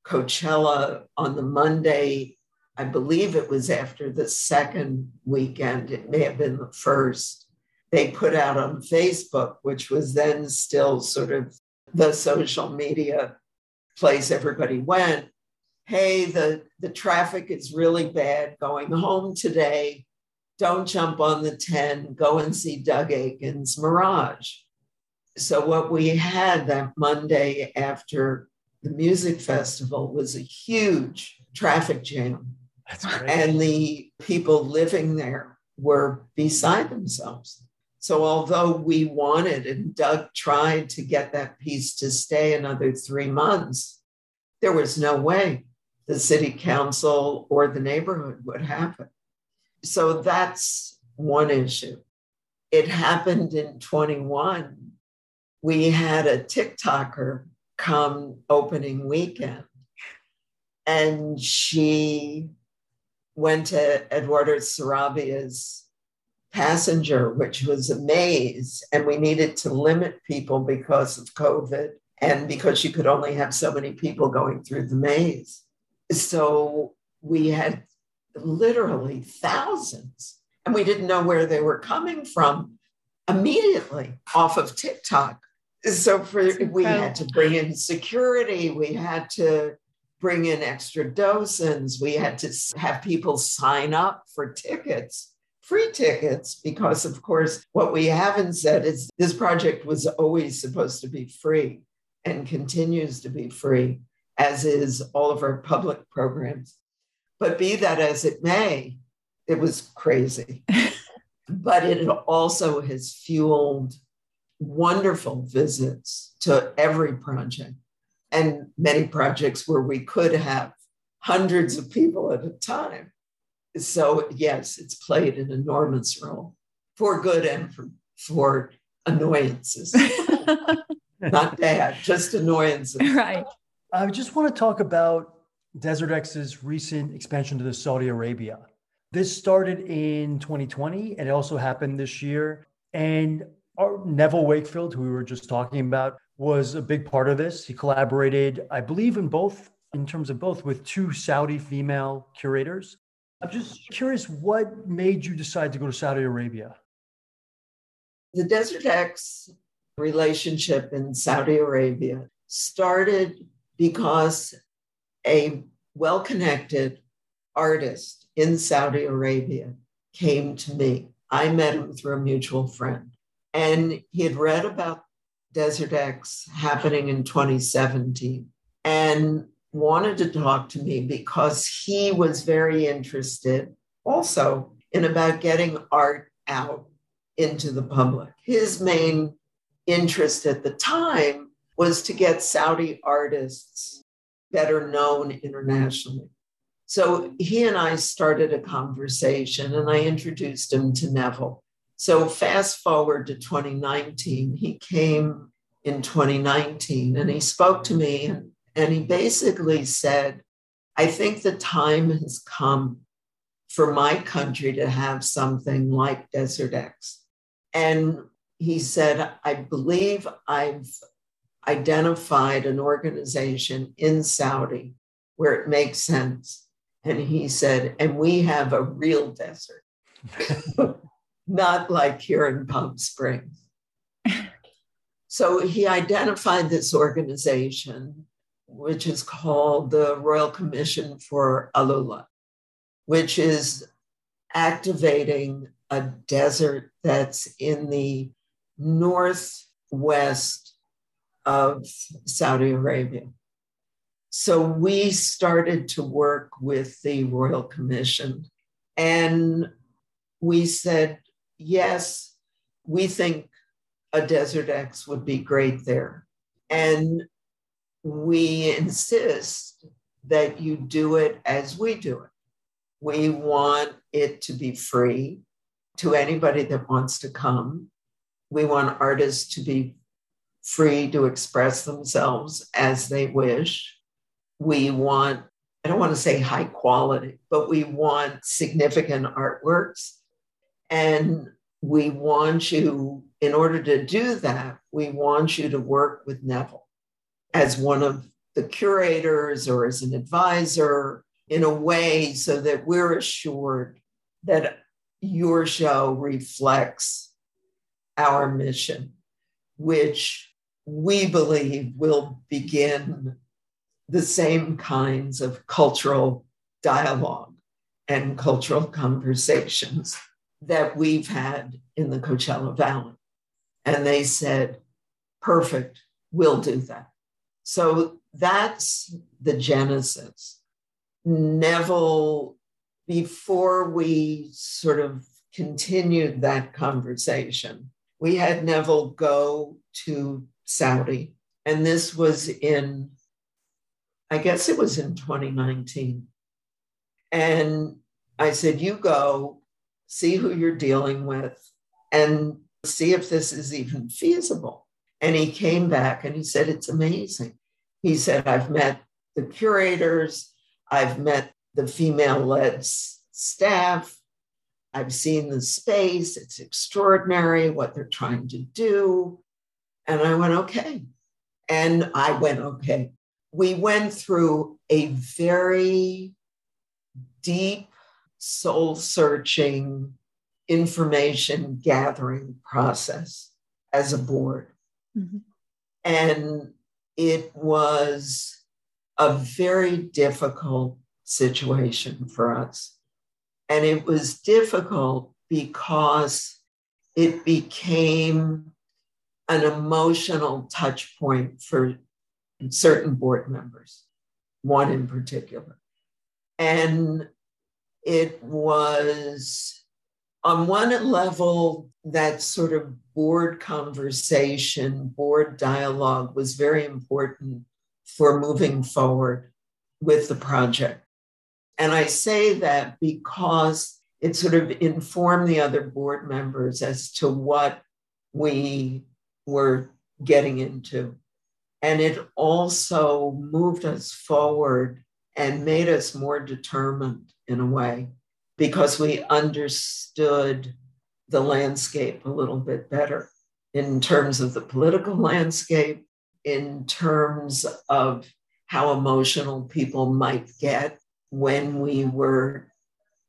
Coachella on the Monday, I believe it was after the second weekend, it may have been the first, they put out on Facebook, which was then still sort of the social media place everybody went hey, the, the traffic is really bad going home today. Don't jump on the 10, go and see Doug Aitken's Mirage. So, what we had that Monday after the music festival was a huge traffic jam. And the people living there were beside themselves. So, although we wanted and Doug tried to get that piece to stay another three months, there was no way the city council or the neighborhood would happen. So that's one issue. It happened in 21. We had a TikToker come opening weekend, and she went to Eduardo Sarabia's passenger, which was a maze, and we needed to limit people because of COVID and because you could only have so many people going through the maze. So we had literally thousands, and we didn't know where they were coming from immediately off of TikTok. So for we had to bring in security, we had to bring in extra docents, we had to have people sign up for tickets, free tickets, because of course what we haven't said is this project was always supposed to be free and continues to be free as is all of our public programs. But be that as it may, it was crazy. but it also has fueled wonderful visits to every project and many projects where we could have hundreds of people at a time. So, yes, it's played an enormous role for good and for, for annoyances. Not bad, just annoyances. Right. I just want to talk about Desert X's recent expansion to the Saudi Arabia. This started in 2020 and it also happened this year. And our Uh, Neville Wakefield, who we were just talking about, was a big part of this. He collaborated, I believe, in both, in terms of both, with two Saudi female curators. I'm just curious what made you decide to go to Saudi Arabia? The Desert X relationship in Saudi Arabia started because a well connected artist in Saudi Arabia came to me. I met him through a mutual friend, and he had read about Desert X happening in 2017 and wanted to talk to me because he was very interested also in about getting art out into the public. His main interest at the time was to get Saudi artists better known internationally. So he and I started a conversation and I introduced him to Neville. So fast forward to 2019, he came in 2019 and he spoke to me and, and he basically said, I think the time has come for my country to have something like Desert X. And he said, I believe I've identified an organization in Saudi where it makes sense. And he said, and we have a real desert, not like here in Palm Springs. so he identified this organization, which is called the Royal Commission for AlUla, which is activating a desert that's in the northwest of Saudi Arabia. So we started to work with the Royal Commission and we said, yes, we think a Desert X would be great there. And we insist that you do it as we do it. We want it to be free to anybody that wants to come. We want artists to be free to express themselves as they wish. We want, I don't want to say high quality, but we want significant artworks. And we want you, in order to do that, we want you to work with Neville as one of the curators or as an advisor in a way so that we're assured that your show reflects our mission, which we believe will begin the same kinds of cultural dialogue and cultural conversations that we've had in the Coachella Valley. And they said, perfect, we'll do that. So that's the genesis. Neville before we sort of continued that conversation, we had Neville go to Saudi. And this was in, I guess it was in 2019. And I said, You go, see who you're dealing with, and see if this is even feasible. And he came back and he said, It's amazing. He said, I've met the curators, I've met the female led staff. I've seen the space. It's extraordinary what they're trying to do. And I went, okay. And I went, okay. We went through a very deep, soul searching information gathering process as a board. Mm-hmm. And it was a very difficult situation for us. And it was difficult because it became an emotional touch point for certain board members, one in particular. And it was on one level, that sort of board conversation, board dialogue was very important for moving forward with the project. And I say that because it sort of informed the other board members as to what we were getting into. And it also moved us forward and made us more determined in a way because we understood the landscape a little bit better in terms of the political landscape, in terms of how emotional people might get when we were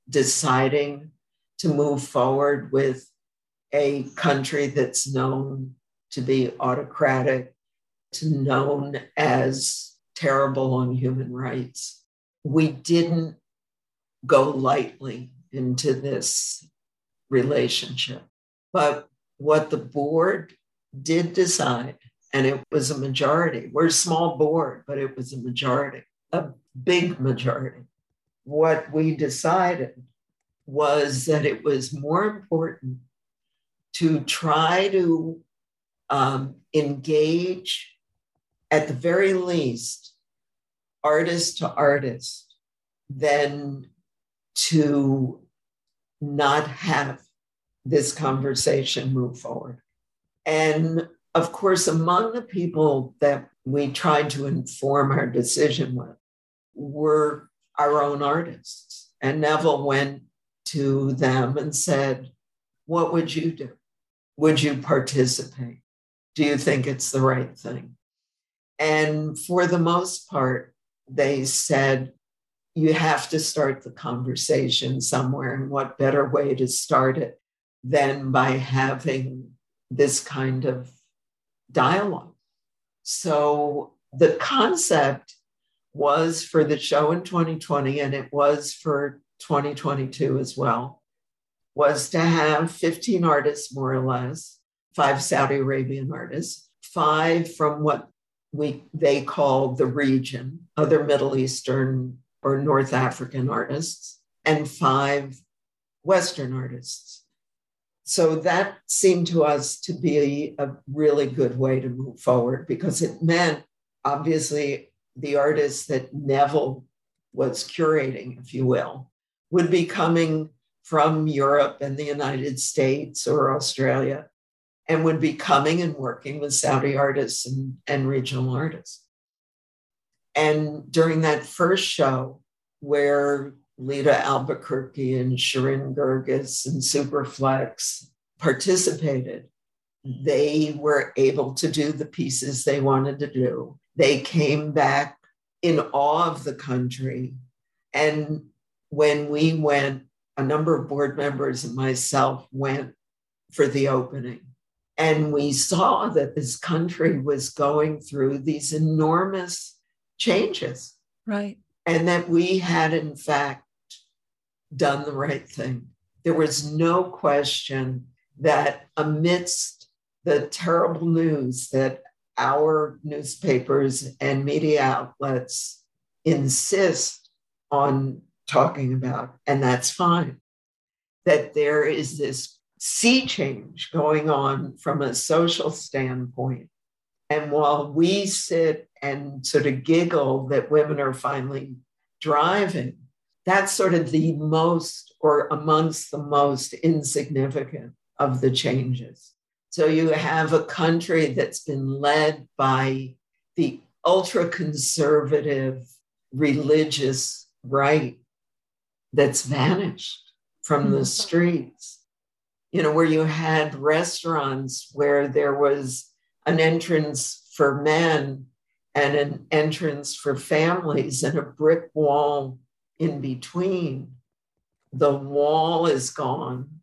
deciding to move forward with a country that's known to be autocratic, to known as terrible on human rights. We didn't go lightly into this relationship. But what the board did decide, and it was a majority, we're a small board, but it was a majority, a big majority. What we decided was that it was more important to try to um, engage, at the very least, artist to artist, than to not have this conversation move forward. And of course, among the people that we tried to inform our decision with were our own artists. And Neville went to them and said, What would you do? Would you participate? Do you think it's the right thing? And for the most part, they said, you have to start the conversation somewhere. And what better way to start it than by having this kind of dialogue? So the concept was for the show in 2020, and it was for 2022 as well, was to have 15 artists, more or less, five Saudi Arabian artists, five from what we they call the region, other Middle Eastern or North African artists and five Western artists. So that seemed to us to be a really good way to move forward because it meant, obviously, the artists that Neville was curating, if you will, would be coming from Europe and the United States or Australia and would be coming and working with Saudi artists and, and regional artists. And during that first show, where Lita Albuquerque and Sherin Guirguis and Superflex participated, they were able to do the pieces they wanted to do. They came back in awe of the country. And when we went, a number of board members and myself went for the opening. And we saw that this country was going through these enormous changes. Right. And that we had, in fact, done the right thing. There was no question that amidst the terrible news that our newspapers and media outlets insist on talking about, and that's fine, that there is this sea change going on from a social standpoint. And while we sit and sort of giggle that women are finally driving, that's sort of the most or amongst the most insignificant of the changes. So you have a country that's been led by the ultra conservative religious right that's vanished from the mm-hmm. streets. You know, where you had restaurants where there was an entrance for men and an entrance for families and a brick wall in between. The wall is gone.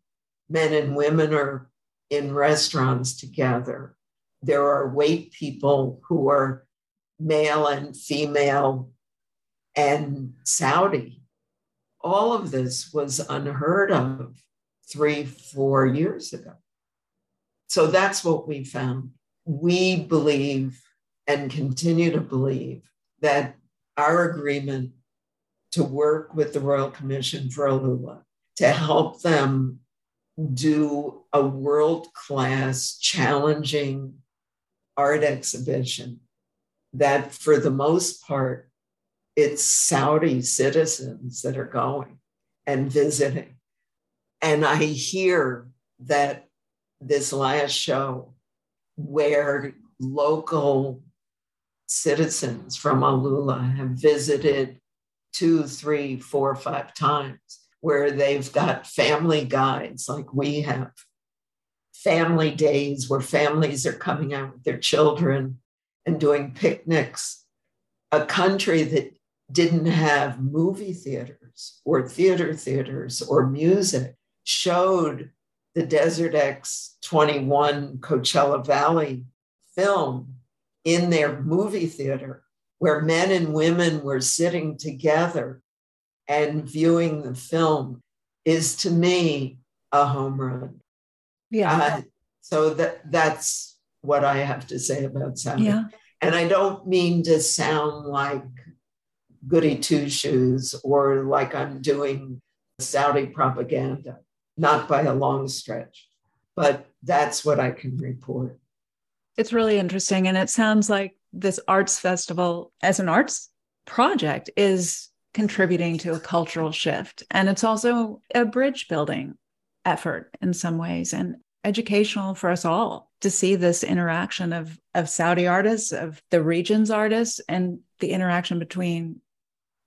Men and women are in restaurants together. There are white people who are male and female and Saudi. All of this was unheard of three, four years ago. So that's what we found. We believe and continue to believe that our agreement to work with the Royal Commission for AlUla to help them do a world class, challenging art exhibition that, for the most part, it's Saudi citizens that are going and visiting. And I hear that this last show where local citizens from AlUla have visited two, three, four, five times, where they've got family guides like we have, family days where families are coming out with their children and doing picnics. A country that didn't have movie theaters or theater theaters or music showed the Desert X 21 Coachella Valley film in their movie theater where men and women were sitting together and viewing the film is to me a home run. Yeah. Uh, so that that's what I have to say about Saudi. Yeah. And I don't mean to sound like goody two shoes or like I'm doing Saudi propaganda, not by a long stretch, but that's what I can report. It's really interesting. And it sounds like this arts festival, as an arts project, is contributing to a cultural shift. And it's also a bridge building effort in some ways and educational for us all to see this interaction of, of Saudi artists, of the region's artists, and the interaction between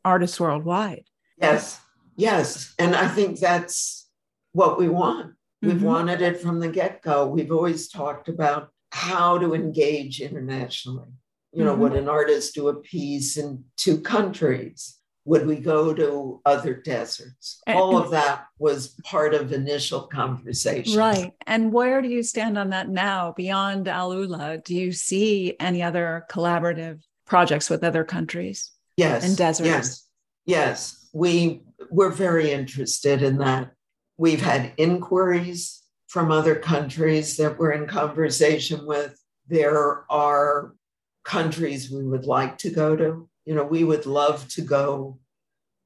artists worldwide. Yes, yes. And I think that's what we want. We've mm-hmm. wanted it from the get go. We've always talked about how to engage internationally. You know, mm-hmm. would an artist do a piece in two countries? Would we go to other deserts? All of that was part of initial conversation. Right. And where do you stand on that now beyond AlUla? Do you see any other collaborative projects with other countries? yes and deserts yes yes we we're very interested in that we've had inquiries from other countries that we're in conversation with there are countries we would like to go to. You know we would love to go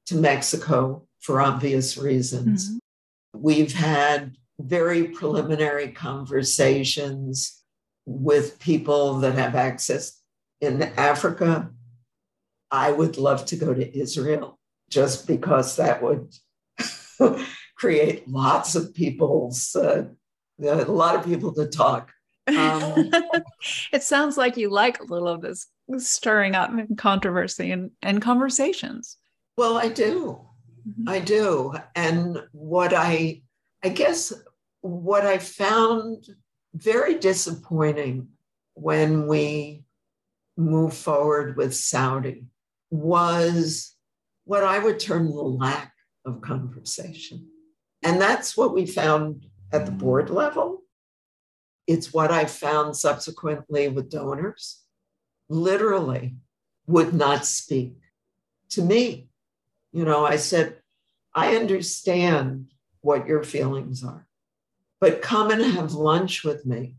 to mexico for obvious reasons. Mm-hmm. we've had very preliminary conversations with people that have access in africa. I would love to go to Israel just because that would create lots of people's, uh, a lot of people to talk. Um, it sounds like you like a little of this stirring up and controversy and, and conversations. Well, I do. Mm-hmm. I do. And what I, I guess, what I found very disappointing when we move forward with Saudi was what I would term the lack of conversation. And that's what we found at the board level. It's what I found subsequently with donors, literally would not speak to me. You know, I said, I understand what your feelings are, but come and have lunch with me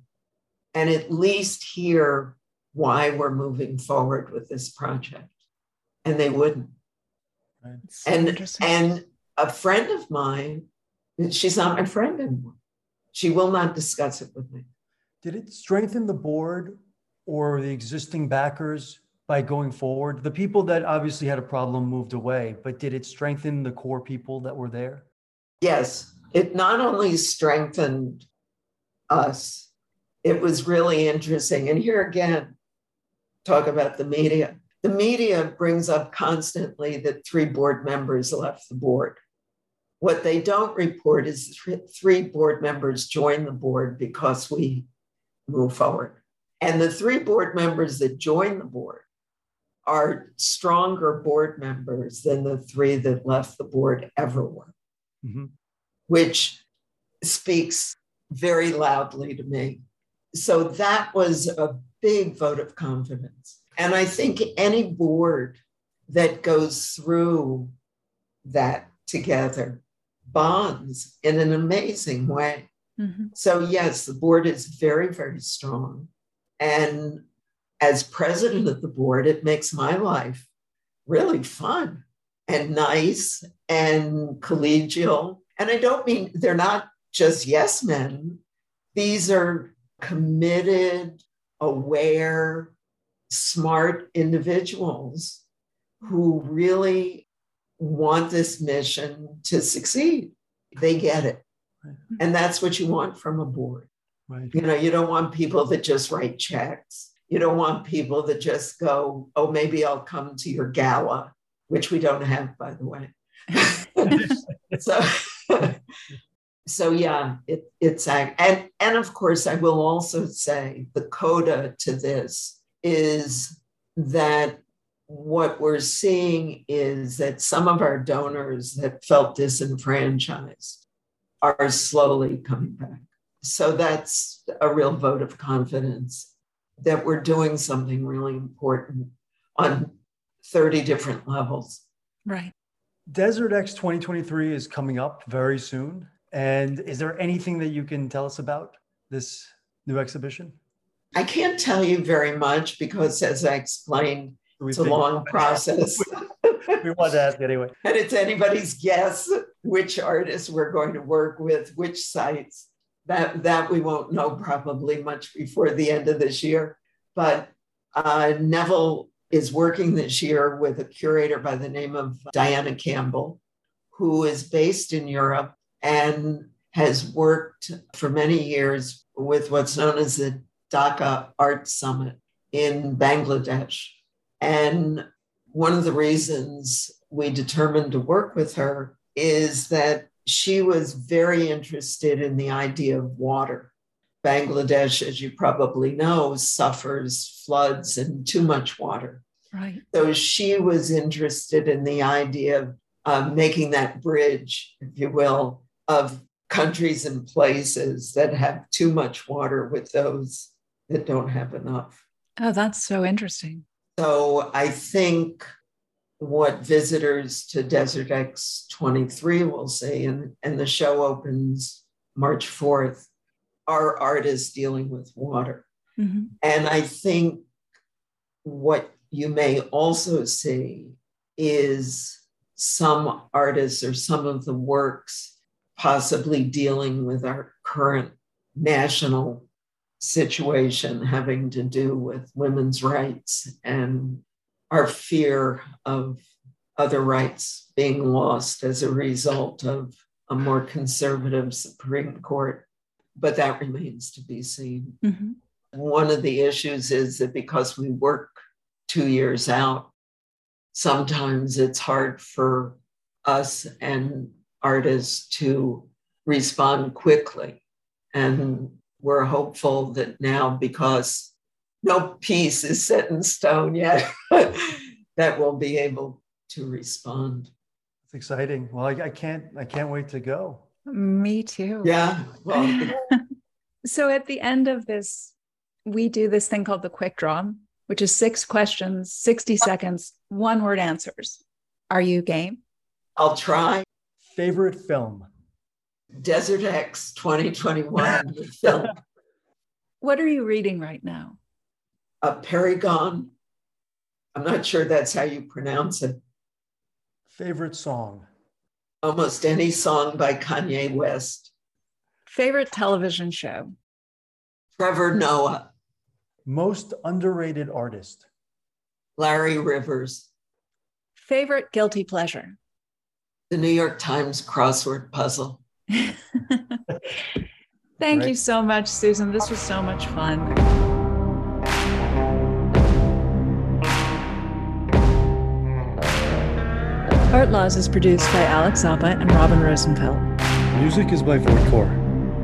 and at least hear why we're moving forward with this project and they wouldn't. And and a friend of mine, she's not my friend anymore. She will not discuss it with me. Did it strengthen the board or the existing backers by going forward? The people that obviously had a problem moved away, but did it strengthen the core people that were there? Yes. It not only strengthened us, it was really interesting. And here again, talk about the media the media brings up constantly that three board members left the board. What they don't report is three board members join the board because we move forward. And the three board members that join the board are stronger board members than the three that left the board ever were, mm-hmm. which speaks very loudly to me. So that was a big vote of confidence. And I think any board that goes through that together bonds in an amazing way. Mm-hmm. So, yes, the board is very, very strong. And as president of the board, it makes my life really fun and nice and collegial. And I don't mean they're not just yes men, these are committed, aware, smart individuals who really want this mission to succeed. They get it. And that's what you want from a board. Right. You know, you don't want people that just write checks. You don't want people that just go, oh, maybe I'll come to your gala, which we don't have, by the way. so, so yeah, it, it's and and of course, I will also say the coda to this is that what we're seeing is that some of our donors that felt disenfranchised are slowly coming back. So that's a real vote of confidence that we're doing something really important on 30 different levels. Right. Desert X 2023 is coming up very soon. And is there anything that you can tell us about this new exhibition? I can't tell you very much because, as I explained, it's a long process. we want to ask anyway. And it's anybody's guess which artists we're going to work with, which sites. That, that we won't know probably much before the end of this year. But uh, Neville is working this year with a curator by the name of Diana Campbell, who is based in Europe and has worked for many years with what's known as the Dhaka Art Summit in Bangladesh. And one of the reasons we determined to work with her is that she was very interested in the idea of water. Bangladesh, as you probably know, suffers floods and too much water. Right. So she was interested in the idea of uh, making that bridge, if you will, of countries and places that have too much water with those that don't have enough. Oh, that's so interesting. So I think what visitors to Desert X 23 will see, and, and the show opens March 4th, are artists dealing with water. Mm-hmm. And I think what you may also see is some artists or some of the works possibly dealing with our current national situation having to do with women's rights and our fear of other rights being lost as a result of a more conservative Supreme Court. But that remains to be seen. Mm-hmm. One of the issues is that because we work two years out, sometimes it's hard for us and artists to respond quickly. And we're hopeful that now, because no piece is set in stone yet, that we'll be able to respond. It's exciting. Well, I, I can't I can't wait to go. Me too. Yeah. Well, so at the end of this, we do this thing called the quick draw, which is six questions, 60 seconds, one word answers. Are you game? I'll try. Favorite film? Desert X 2021 film. What are you reading right now? Apeirogon. I'm not sure that's how you pronounce it. Favorite song? Almost any song by Kanye West. Favorite television show? Trevor Noah. Most underrated artist? Larry Rivers. Favorite guilty pleasure? The New York Times crossword puzzle. Thank right. you so much, Susan. This was so much fun. Art Laws is produced by Alex Zappa and Robin Rosenfeld. Music is by Void Core.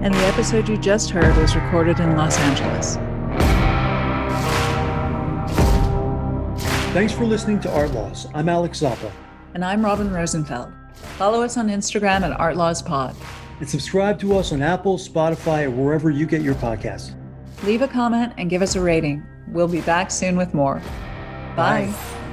And the episode you just heard was recorded in Los Angeles. Thanks for listening to Art Laws. I'm Alex Zappa. And I'm Robin Rosenfeld. Follow us on Instagram at Art Laws Pod. And subscribe to us on Apple, Spotify, or wherever you get your podcasts. Leave a comment and give us a rating. We'll be back soon with more. Bye. Bye.